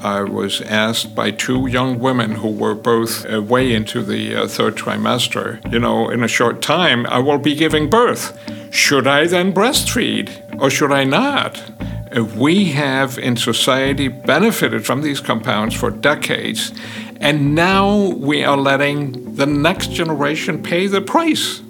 I was asked by two young women who were both uh, way into the uh, third trimester, you know, in a short time, I will be giving birth. Should I then breastfeed or should I not? Uh, we have in society benefited from these compounds for decades, and now we are letting the next generation pay the price.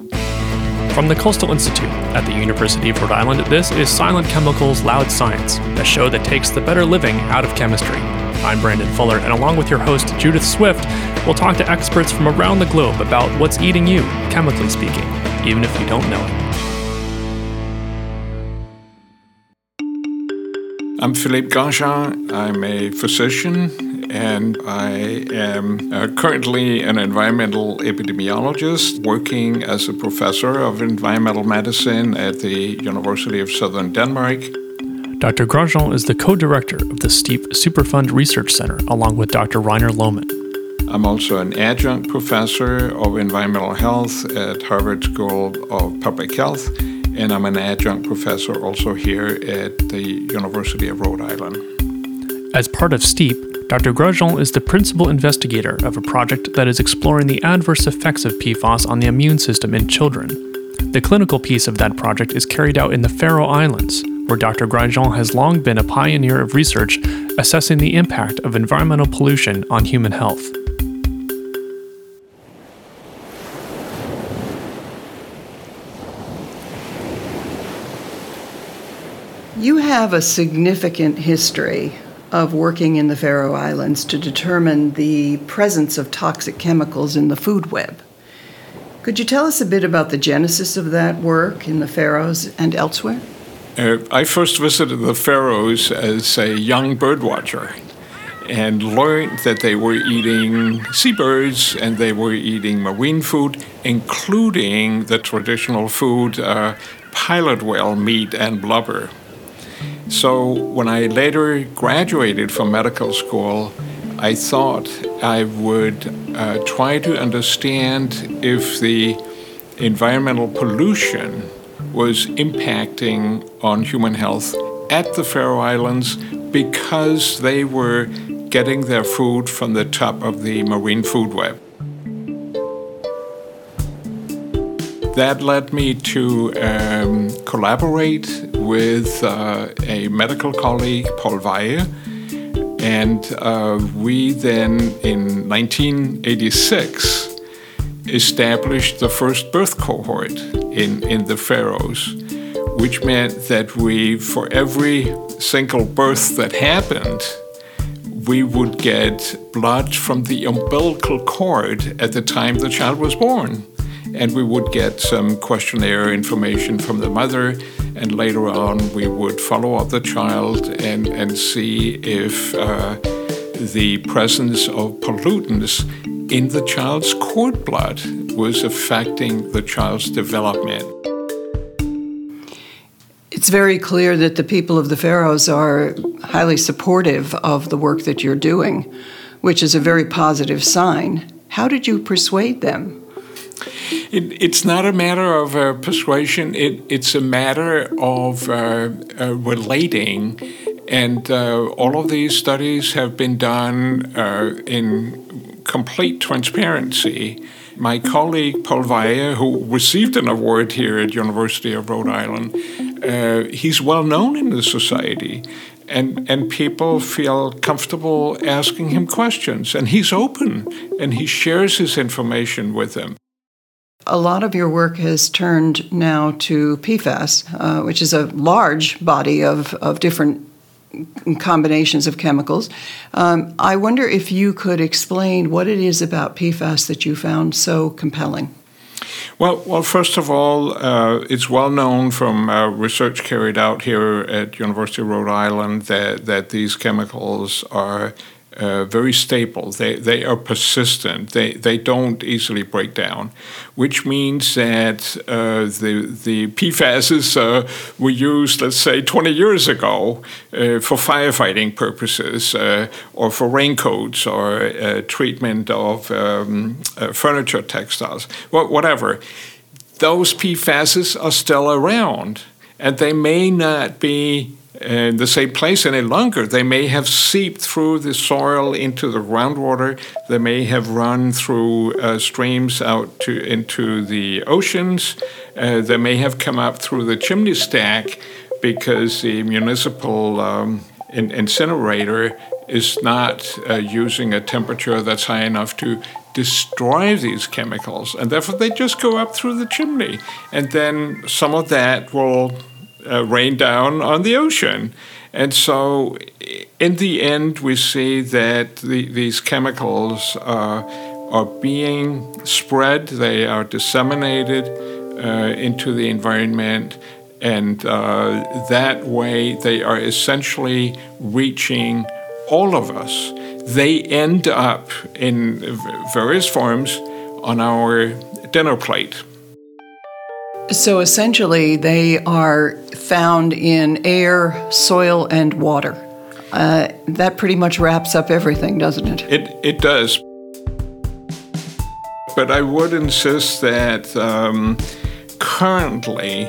From the Coastal Institute at the University of Rhode Island, this is Silent Chemicals Loud Science, a show that takes the better living out of chemistry. I'm Brandon Fuller, and along with your host, Judith Swift, we'll talk to experts from around the globe about what's eating you, chemically speaking, even if you don't know it. I'm Philippe Grandjean. I'm a physician and I am uh, currently an environmental epidemiologist working as a professor of environmental medicine at the University of Southern Denmark. Dr. Grandjean is the co director of the STEEP Superfund Research Center, along with Dr. Rainer Lohmann. I'm also an adjunct professor of environmental health at Harvard School of Public Health and I'm an adjunct professor also here at the University of Rhode Island. As part of STEEP, Dr. Grandjean is the principal investigator of a project that is exploring the adverse effects of PFAS on the immune system in children. The clinical piece of that project is carried out in the Faroe Islands, where Dr. Grandjean has long been a pioneer of research assessing the impact of environmental pollution on human health. You have a significant history of working in the Faroe Islands to determine the presence of toxic chemicals in the food web. Could you tell us a bit about the genesis of that work in the Faroes and elsewhere? Uh, I first visited the Faroes as a young birdwatcher and learned that they were eating seabirds and they were eating marine food, including the traditional food uh, pilot whale meat and blubber. So when I later graduated from medical school, I thought I would uh, try to understand if the environmental pollution was impacting on human health at the Faroe Islands because they were getting their food from the top of the marine food web. That led me to um, collaborate with uh, a medical colleague, Paul Weihe, and uh, we then in 1986 established the first birth cohort in, in the Faroes, which meant that we, for every single birth that happened, we would get blood from the umbilical cord at the time the child was born. And we would get some questionnaire information from the mother and later on we would follow up the child and, and see if uh, the presence of pollutants in the child's cord blood was affecting the child's development. It's very clear that the people of the Faroes are highly supportive of the work that you're doing, which is a very positive sign. How did you persuade them? It, it's not a matter of uh, persuasion. It, it's a matter of uh, uh, relating, and uh, all of these studies have been done uh, in complete transparency. My colleague Paul Weihe, who received an award here at University of Rhode Island, uh, he's well known in the society, and and people feel comfortable asking him questions and he's open and he shares his information with them a lot of your work has turned now to PFAS, uh, which is a large body of, of different combinations of chemicals. Um, I wonder if you could explain what it is about PFAS that you found so compelling. Well, well, first of all, uh, it's well known from uh, research carried out here at University of Rhode Island that, that these chemicals are uh, very stable. They, they are persistent. They, they don't easily break down, which means that uh, the, the PFASs uh, were used, let's say, 20 years ago uh, for firefighting purposes uh, or for raincoats or uh, treatment of um, furniture textiles, whatever. Those PFASs are still around and they may not be in the same place any longer. They may have seeped through the soil into the groundwater. They may have run through uh, streams out to into the oceans. Uh, they may have come up through the chimney stack because the municipal um, in- incinerator is not uh, using a temperature that's high enough to destroy these chemicals, and therefore they just go up through the chimney, and then some of that will uh, rain down on the ocean. And so, in the end, we see that the, these chemicals uh, are being spread, they are disseminated uh, into the environment, and uh, that way they are essentially reaching all of us. They end up in various forms on our dinner plate. So essentially, they are found in air, soil, and water. Uh, that pretty much wraps up everything, doesn't it? It, it does. But I would insist that um, currently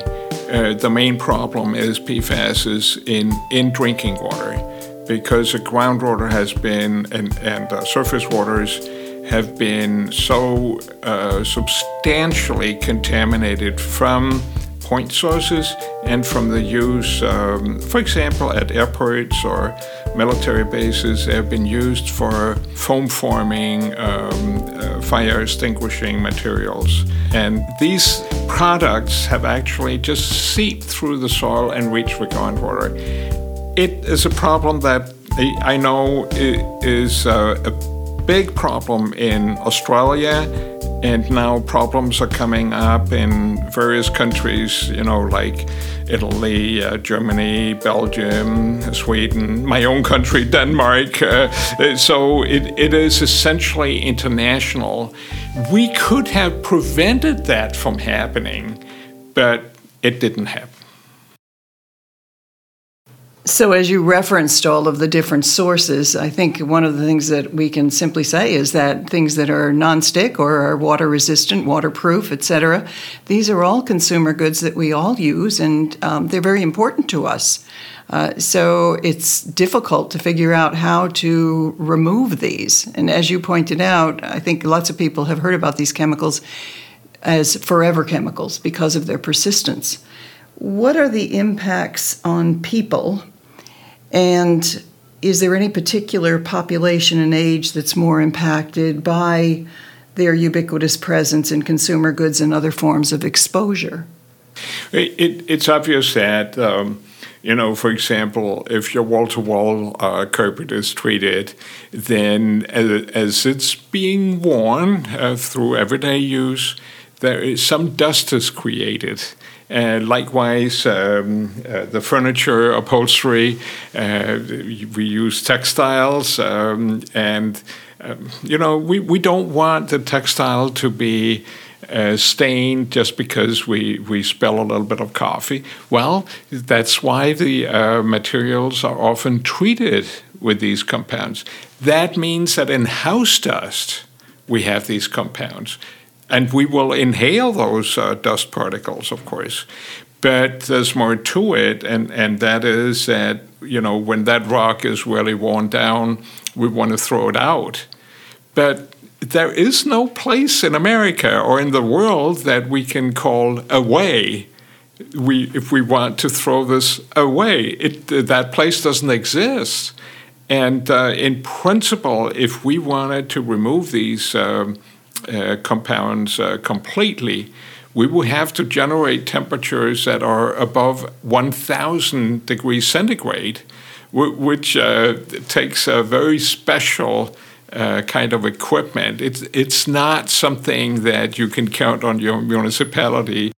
uh, the main problem is PFAS in, in drinking water because the groundwater has been and, and uh, surface waters have been so uh, substantially contaminated from point sources and from the use, um, for example, at airports or military bases, they have been used for foam forming, um, uh, fire extinguishing materials. And these products have actually just seeped through the soil and reached the groundwater. It is a problem that I know is uh, a big problem in Australia, and now problems are coming up in various countries, you know, like Italy, uh, Germany, Belgium, Sweden, my own country, Denmark. Uh, so it, it is essentially international. We could have prevented that from happening, but it didn't happen. So, as you referenced all of the different sources, I think one of the things that we can simply say is that things that are nonstick or are water resistant, waterproof, etc., these are all consumer goods that we all use, and um, they're very important to us. Uh, so it's difficult to figure out how to remove these. And as you pointed out, I think lots of people have heard about these chemicals as forever chemicals because of their persistence. What are the impacts on people and is there any particular population and age that's more impacted by their ubiquitous presence in consumer goods and other forms of exposure? It, it, it's obvious that, um, you know, for example, if your wall to wall carpet is treated, then as, as it's being worn uh, through everyday use, there is some dust is created. Uh, likewise, um, uh, the furniture upholstery, uh, we use textiles, um, and um, you know we, we don't want the textile to be uh, stained just because we, we spill a little bit of coffee. Well, that's why the uh, materials are often treated with these compounds. That means that in house dust, we have these compounds and we will inhale those uh, dust particles, of course. But there's more to it, and, and that is that, you know, when that rock is really worn down, we want to throw it out. But there is no place in America or in the world that we can call away. We, if we want to throw this away, it, that place doesn't exist. And uh, in principle, if we wanted to remove these um, compounds uh, completely, we will have to generate temperatures that are above 1,000 degrees centigrade, which uh, takes a very special uh, kind of equipment. It's, it's not something that you can count on your municipality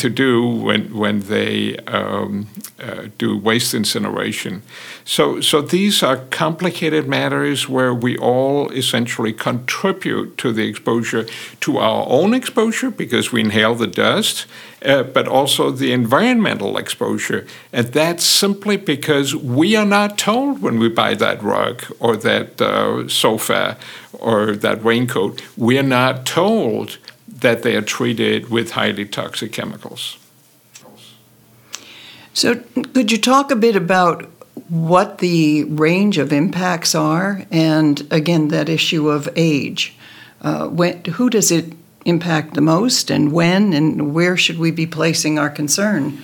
to do when when they um, uh, do waste incineration. So so these are complicated matters where we all essentially contribute to the exposure to our own exposure because we inhale the dust, uh, but also the environmental exposure, and that's simply because we are not told when we buy that rug or that uh, sofa or that raincoat. We are not told that they are treated with highly toxic chemicals. So, could you talk a bit about what the range of impacts are, and again, that issue of age? Uh, when, who does it impact the most, and when, and where should we be placing our concern?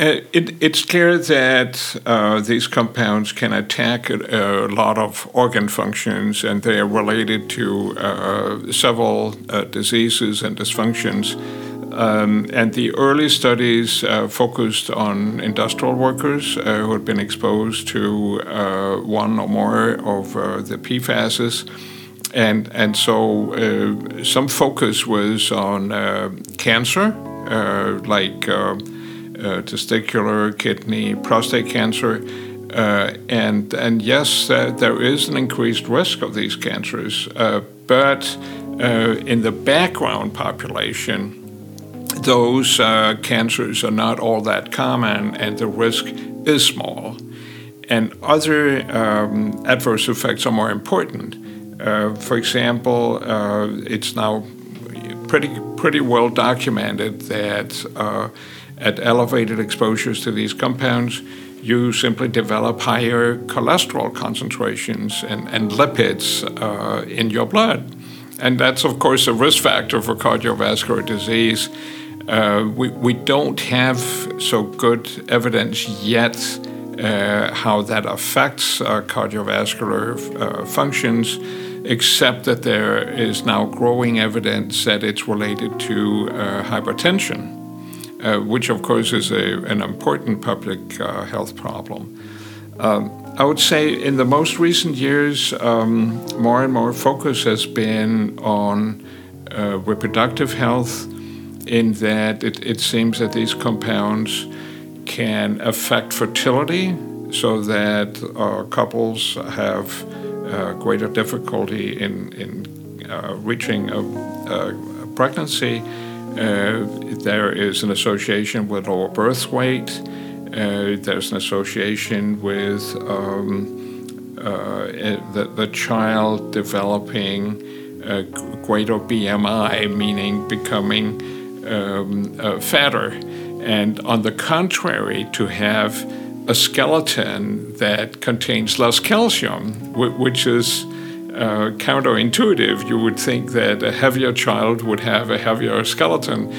Uh, it, it's clear that uh, these compounds can attack a, a, lot of organ functions, and they are related to uh, several uh, diseases and dysfunctions. Um, and the early studies uh, focused on industrial workers uh, who had been exposed to one or more of the PFASs. And, and so some focus was on cancer, like uh, testicular, kidney, prostate cancer. Uh, and and yes, uh, there is an increased risk of these cancers, uh, but uh, in the background population, those uh, cancers are not all that common, and the risk is small. And other um, adverse effects are more important. for example, it's now pretty pretty well documented that at elevated exposures to these compounds, you simply develop higher cholesterol concentrations and, and lipids uh, in your blood. And that's, of course, a risk factor for cardiovascular disease. Uh, we, we don't have so good evidence yet uh, how that affects uh, cardiovascular uh, functions, except that there is now growing evidence that it's related to uh, hypertension uh, which of course is a, an important public uh, health problem. Um, I would say in the most recent years, um, more and more focus has been on uh, reproductive health, in that it, it seems that these compounds can affect fertility so that uh, couples have uh, greater difficulty in, in uh, reaching a, a pregnancy uh, there is an association with lower birth weight. Uh, there's an association with um, uh, the, the child developing greater BMI, meaning becoming um, uh, fatter. And on the contrary, to have a skeleton that contains less calcium, which is uh, counterintuitive. You would think that a heavier child would have a heavier skeleton,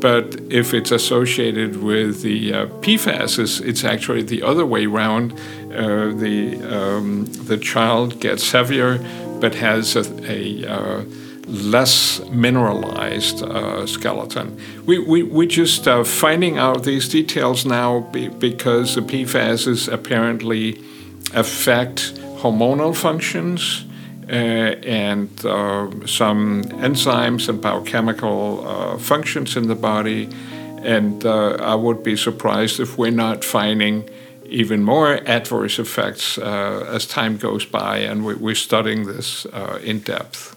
but if it's associated with the uh, PFAS, it's, actually the other way around. Uh, the um, the child gets heavier, but has a, a uh, less mineralized uh, skeleton. We, we, we're just uh, finding out these details now be, because the PFAS apparently affect hormonal functions and uh, some enzymes and biochemical uh, functions in the body. And I would be surprised if we're not finding even more adverse effects uh, as time goes by, and we, are studying this uh, in depth.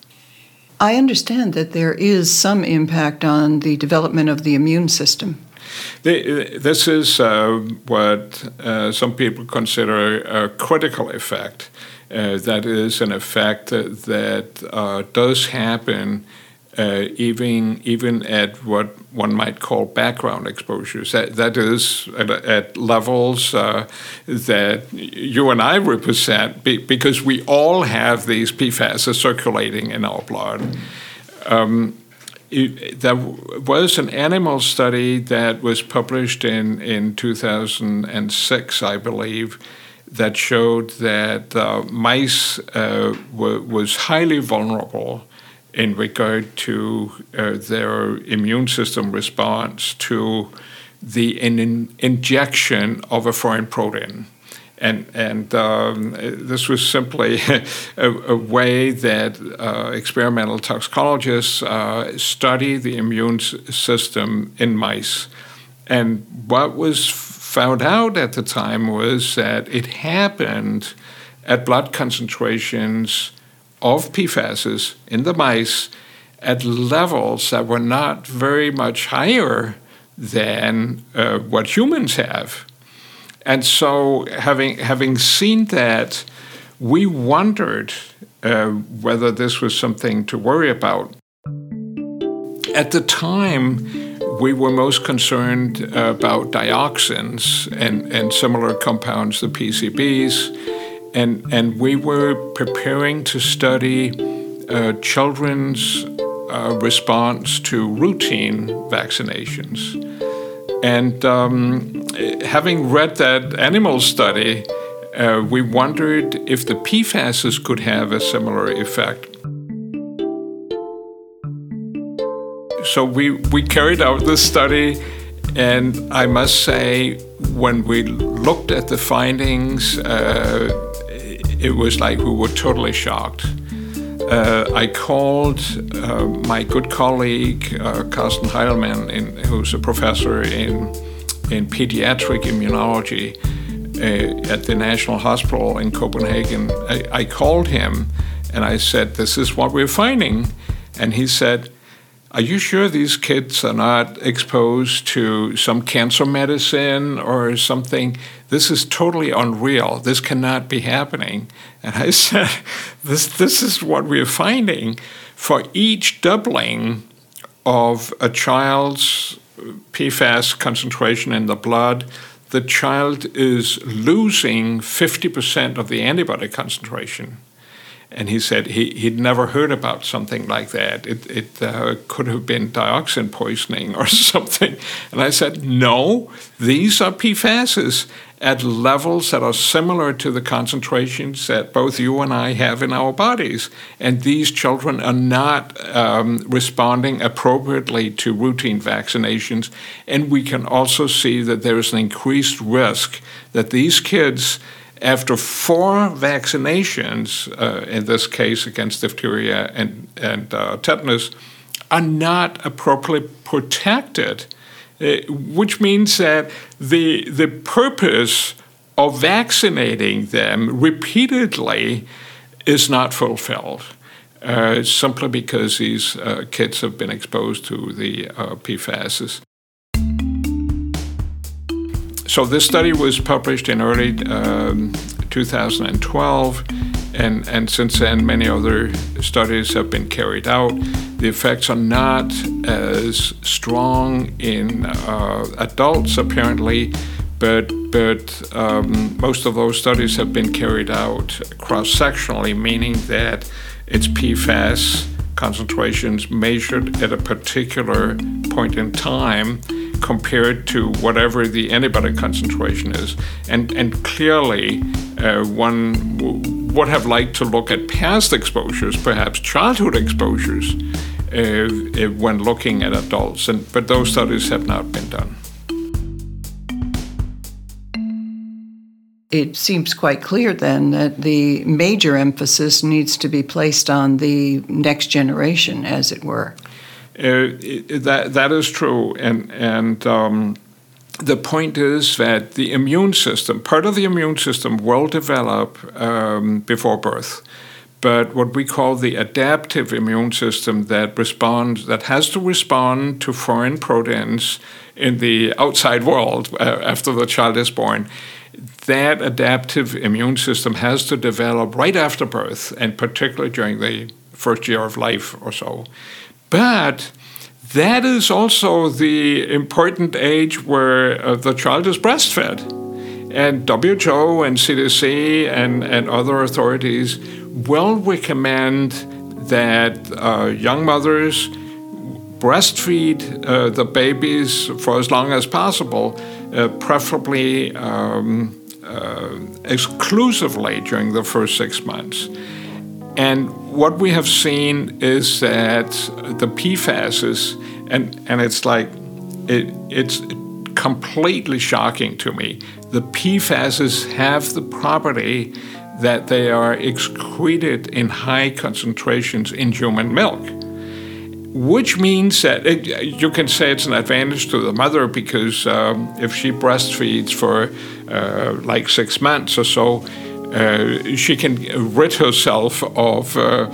I understand that there is some impact on the development of the immune system. The, this is uh, what some people consider a critical effect. Uh, that is an effect that, uh, does happen uh, even even at what one might call background exposures. That, that is at, at levels uh, that you and I represent be, because we all have these PFAS circulating in our blood. Um, it, there was an animal study that was published in, in 2006, I believe, that showed that uh, mice uh, was highly vulnerable in regard to uh, their immune system response to the in- injection of a foreign protein. And, and um, this was simply a, a way that uh, experimental toxicologists uh, study the immune system in mice. And what was found out at the time was that it happened at blood concentrations of PFASs in the mice at levels that were not very much higher than uh, what humans have. And so, having, having seen that, we wondered uh, whether this was something to worry about. At the time, we were most concerned about dioxins and, and similar compounds, the PCBs, and, and we were preparing to study uh, children's uh, response to routine vaccinations. And um, having read that animal study, uh, we wondered if the PFASs could have a similar effect. So we, we carried out this study, and I must say, when we looked at the findings, uh, it was like we were totally shocked. Uh, I called uh, my good colleague uh, Carsten Heilmann, in, who's a professor in in pediatric immunology uh, at the National Hospital in Copenhagen. I, I called him and I said, "This is what we're finding," and he said, are you sure these kids are not exposed to some cancer medicine or something? This is totally unreal. This cannot be happening. And I said, this, this is what we're finding. For each doubling of a child's PFAS concentration in the blood, the child is losing 50% of the antibody concentration and he said he, he'd never heard about something like that. It, it uh, could have been dioxin poisoning or something. And I said, no, these are PFASs at levels that are similar to the concentrations that both you and I have in our bodies. And these children are not um, responding appropriately to routine vaccinations. And we can also see that there is an increased risk that these kids after four vaccinations, uh, in this case against diphtheria and, and uh, tetanus, are not appropriately protected, uh, which means that the, the purpose of vaccinating them repeatedly is not fulfilled. Uh, simply because these uh, kids have been exposed to the uh, PFASs. So this study was published in early um, 2012, and, and since then many other studies have been carried out. The effects are not as strong in uh, adults apparently, but but um, most of those studies have been carried out cross-sectionally, meaning that it's PFAS concentrations measured at a particular point in time compared to whatever the antibody concentration is. And, and clearly, uh, one would have liked to look at past exposures, perhaps childhood exposures, uh, when looking at adults, and, but those studies have not been done. it seems quite clear then that the major emphasis needs to be placed on the next generation, as it were. Uh, that that is true, and and um, the point is that the immune system, part of the immune system, will develop um, before birth. But what we call the adaptive immune system that responds, that has to respond to foreign proteins in the outside world uh, after the child is born, that adaptive immune system has to develop right after birth, and particularly during the first year of life or so. But that is also the important age where uh, the child is breastfed. And WHO and CDC and, and other authorities will recommend that uh, young mothers breastfeed uh, the babies for as long as possible, uh, preferably um, uh, exclusively during the first six months. And what we have seen is that the PFASs, and, and it's like, it, it's completely shocking to me. The PFASs have the property that they are excreted in high concentrations in human milk, which means that it, you can say it's an advantage to the mother because um, if she breastfeeds for uh, like six months or so, uh, she can rid herself of uh,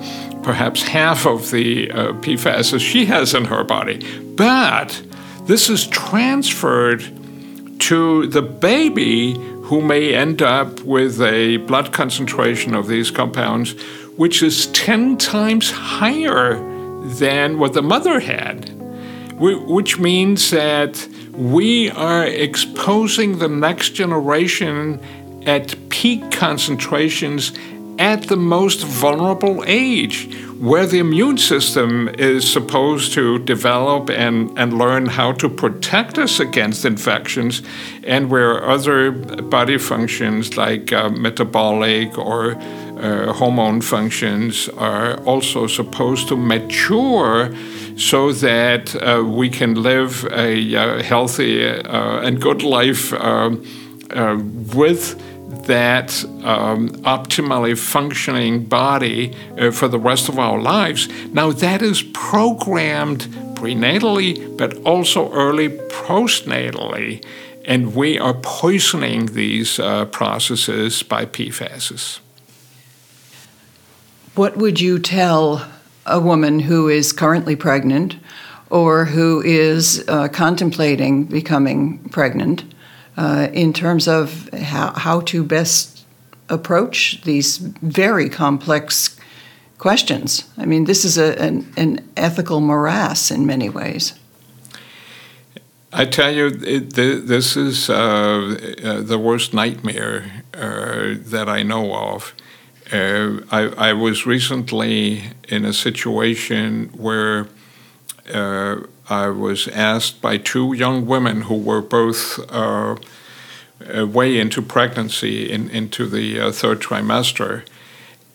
perhaps half of the uh, PFAS she has in her body. But this is transferred to the baby who may end up with a blood concentration of these compounds which is 10 times higher than what the mother had. which means that we are exposing the next generation at peak concentrations at the most vulnerable age, where the immune system is supposed to develop and, and learn how to protect us against infections, and where other body functions like uh, metabolic or uh, hormone functions are also supposed to mature so that uh, we can live a uh, healthy uh, and good life uh, with that um, optimally functioning body uh, for the rest of our lives. Now, that is programmed prenatally, but also early postnatally. And we are poisoning these uh, processes by PFASs. What would you tell a woman who is currently pregnant or who is uh, contemplating becoming pregnant uh, in terms of how, how to best approach these very complex questions. I mean, this is a, an, an ethical morass in many ways. I tell you, it, this is uh, uh, the worst nightmare uh, that I know of. Uh, I, I, was recently in a situation where uh, I was asked by two young women who were both uh, uh, way into pregnancy, in, into the uh, third trimester.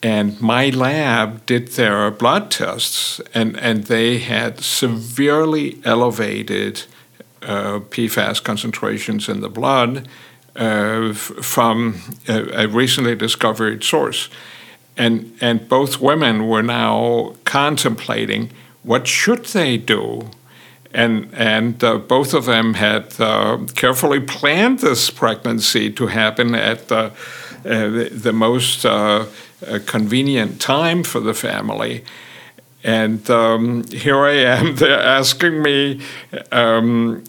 And my lab did their blood tests, and, and they had severely elevated uh, PFAS concentrations in the blood uh, from a, a recently discovered source. And, and both women were now contemplating what should they do and and uh, both of them had uh, carefully planned this pregnancy to happen at the, uh, the most uh, uh, convenient time for the family. And um, here I am. They're asking me, um,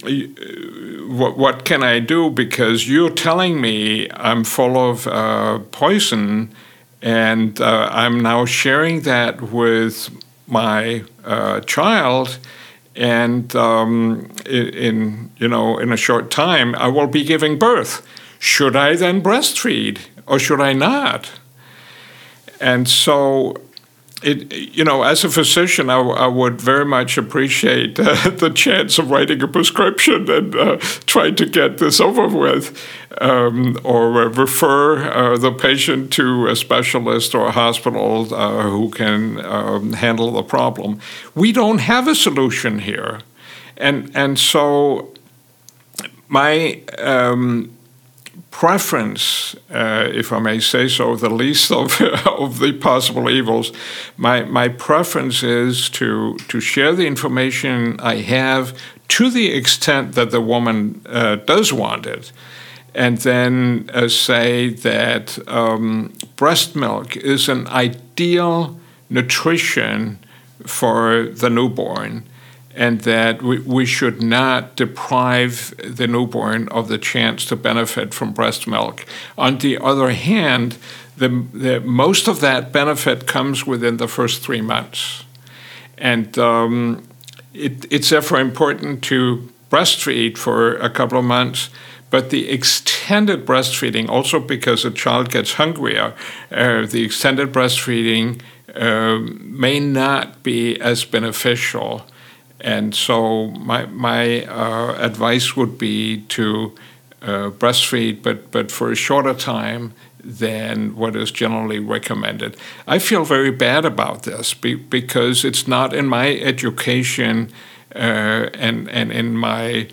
what, what, can I do? Because you're telling me I'm full of uh, poison, and I'm now sharing that with my child and um, in you know in a short time I will be giving birth. Should I then breastfeed or should I not? And so it, you know, as a physician, I, would very much appreciate uh, the chance of writing a prescription and uh, trying to get this over with, um, or uh, refer the patient to a specialist or a hospital uh, who can um, handle the problem. We don't have a solution here, and and so my um, preference, uh, if I may say so, the least of, of the possible evils. My, my preference is to, to share the information I have to the extent that the woman uh, does want it. And then uh, say that um, breast milk is an ideal nutrition for the newborn and that we, we should not deprive the newborn of the chance to benefit from breast milk. On the other hand, the, the most of that benefit comes within the first three months. And um, it, it's therefore important to breastfeed for a couple of months. But the extended breastfeeding, also because a child gets hungrier, uh, the extended breastfeeding uh, may not be as beneficial and so my my uh, advice would be to uh, breastfeed, but but for a shorter time than what is generally recommended. I feel very bad about this be, because it's not in my education uh, and and in my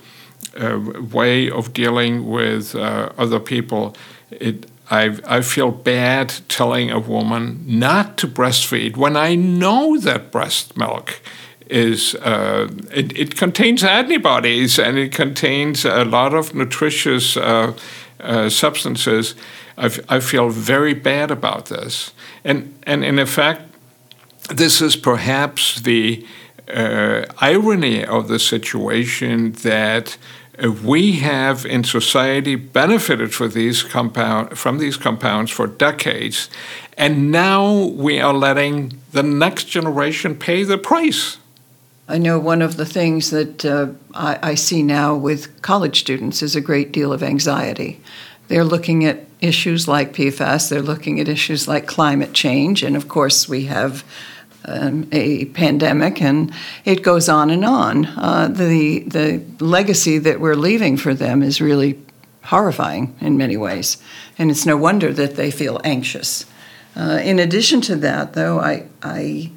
uh, way of dealing with uh, other people. It I, I feel bad telling a woman not to breastfeed when I know that breast milk is uh, it, it, contains antibodies and it contains a lot of nutritious uh, uh, substances. I, I feel very bad about this, and and in effect, this is perhaps the uh, irony of the situation that uh, we have in society benefited for these compound, from these compounds for decades, and now we are letting the next generation pay the price. I know one of the things that uh, I, I see now with college students is a great deal of anxiety. They're looking at issues like PFAS, they're looking at issues like climate change, and of course, we have um, a pandemic, and it goes on and on. Uh, the the legacy that we're leaving for them is really horrifying in many ways, and it's no wonder that they feel anxious. Uh, in addition to that, though, I, I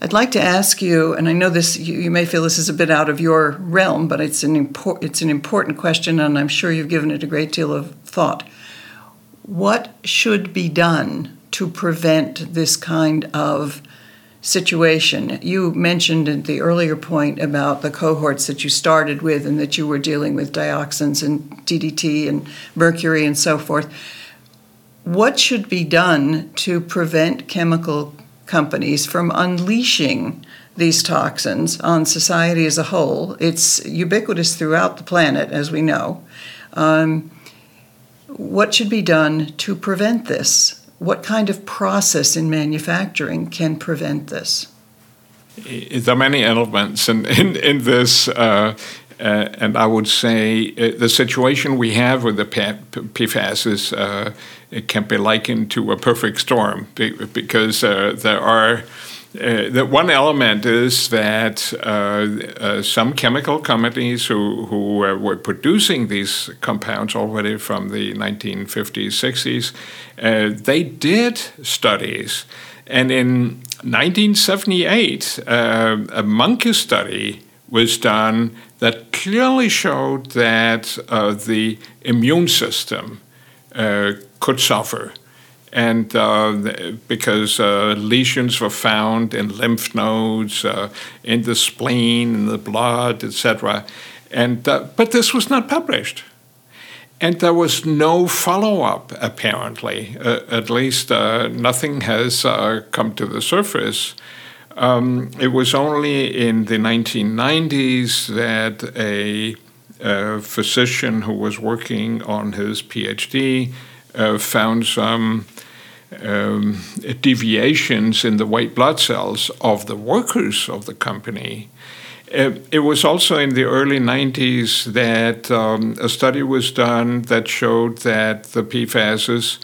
I'd like to ask you, and I know this you, you, may feel this is a bit out of your realm, but it's an import, it's an important question, and I'm sure you've given it a great deal of thought. What should be done to prevent this kind of situation. You mentioned at the earlier point about the cohorts that you started with and that you were dealing with dioxins and DDT and mercury and so forth. What should be done to prevent chemical companies from unleashing these toxins on society as a whole? It's ubiquitous throughout the planet, as we know. Um, what should be done to prevent this? what kind of process in manufacturing can prevent this? There are many elements in, in, in this. Uh, uh, and I would say uh, the situation we have with the PFAS is uh, it can be likened to a perfect storm because uh, there are uh, the one element is that uh, some chemical companies who, who were producing these compounds already from the 1950s, 60s, uh, they did studies. And in 1978, uh, a monkey study was done that clearly showed that the immune system could suffer and uh, because uh, lesions were found in lymph nodes, uh, in the spleen, in the blood, etc. And uh, but this was not published, and there was no follow-up. Apparently, uh, at least uh, nothing has come to the surface. Um, it was only in the 1990s that a, a physician who was working on his PhD found some um, deviations in the white blood cells of the workers of the company. Uh, it was also in the early 90s that um, a study was done that showed that the PFASs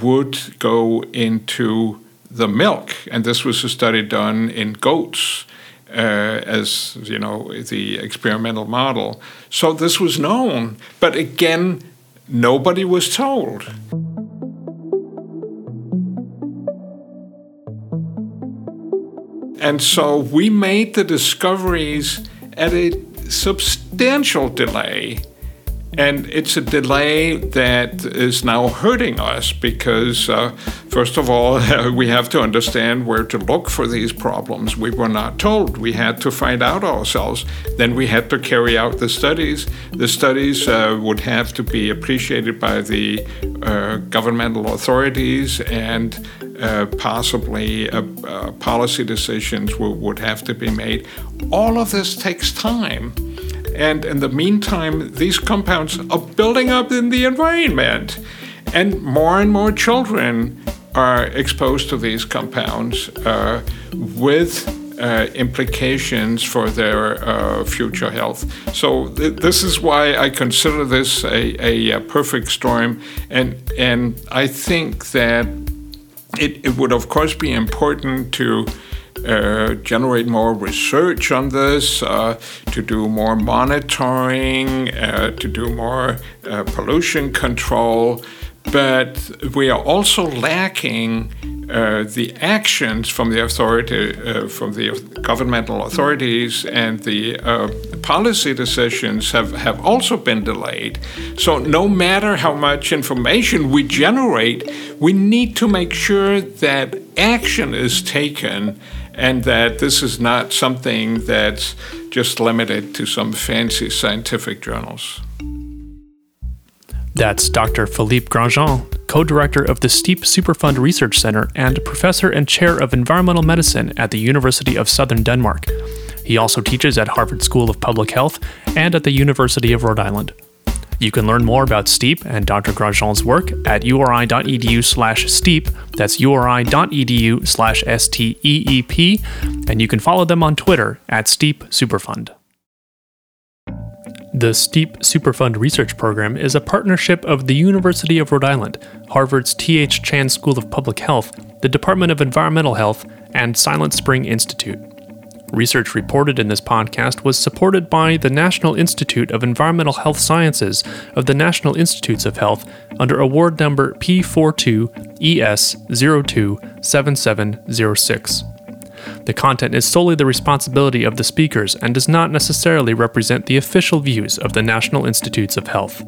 would go into the milk. And this was a study done in goats. Uh, as you know, the experimental model. So this was known, but again, nobody was told. And so we made the discoveries at a substantial delay. And it's a delay that is now hurting us because, uh, first of all, we have to understand where to look for these problems. We were not told. We had to find out ourselves. Then we had to carry out the studies. The studies uh, would have to be appreciated by the uh, governmental authorities and uh, possibly uh, uh, policy decisions would have to be made. All of this takes time. And in the meantime, these compounds are building up in the environment. And more and more children are exposed to these compounds uh, with uh, implications for their uh, future health. So th- this is why I consider this a, a, perfect storm, and and I think that it, it would, of course, be important to uh, generate more research on this, uh, to do more monitoring, uh, to do more uh, pollution control. But we are also lacking uh, the actions from the authority, from the governmental authorities, and the policy decisions have, have also been delayed. So, no matter how much information we generate, we need to make sure that action is taken and that this is not something that's just limited to some fancy scientific journals. That's Dr. Philippe Grandjean, co director of the STEEP Superfund Research Center and professor and chair of environmental medicine at the University of Southern Denmark. He also teaches at Harvard School of Public Health and at the University of Rhode Island. You can learn more about STEEP and Dr. Grandjean's work at uri.edu slash STEEP. That's uri.edu slash S-T-E-E-P. And you can follow them on Twitter at STEEP Superfund. The STEEP Superfund Research Program is a partnership of the University of Rhode Island, Harvard's T.H. Chan School of Public Health, the Department of Environmental Health, and Silent Spring Institute. Research reported in this podcast was supported by the National Institute of Environmental Health Sciences of the National Institutes of Health under award number P42 ES027706. The content is solely the responsibility of the speakers and does not necessarily represent the official views of the National Institutes of Health.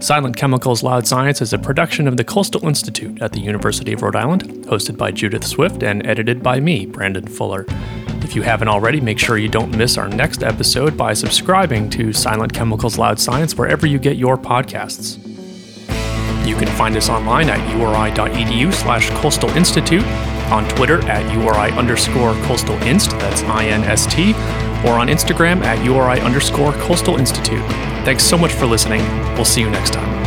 Silent Chemicals Loud Science is a production of the Coastal Institute at the University of Rhode Island, hosted by Judith Swift and edited by me, Brandon Fuller. If you haven't already, make sure you don't miss our next episode by subscribing to Silent Chemicals Loud Science wherever you get your podcasts. You can find us online at uri.edu slash coastal institute, on Twitter at uri underscore coastal inst, that's I-N-S-T, or on Instagram at uri underscore coastal institute. Thanks so much for listening. We'll see you next time.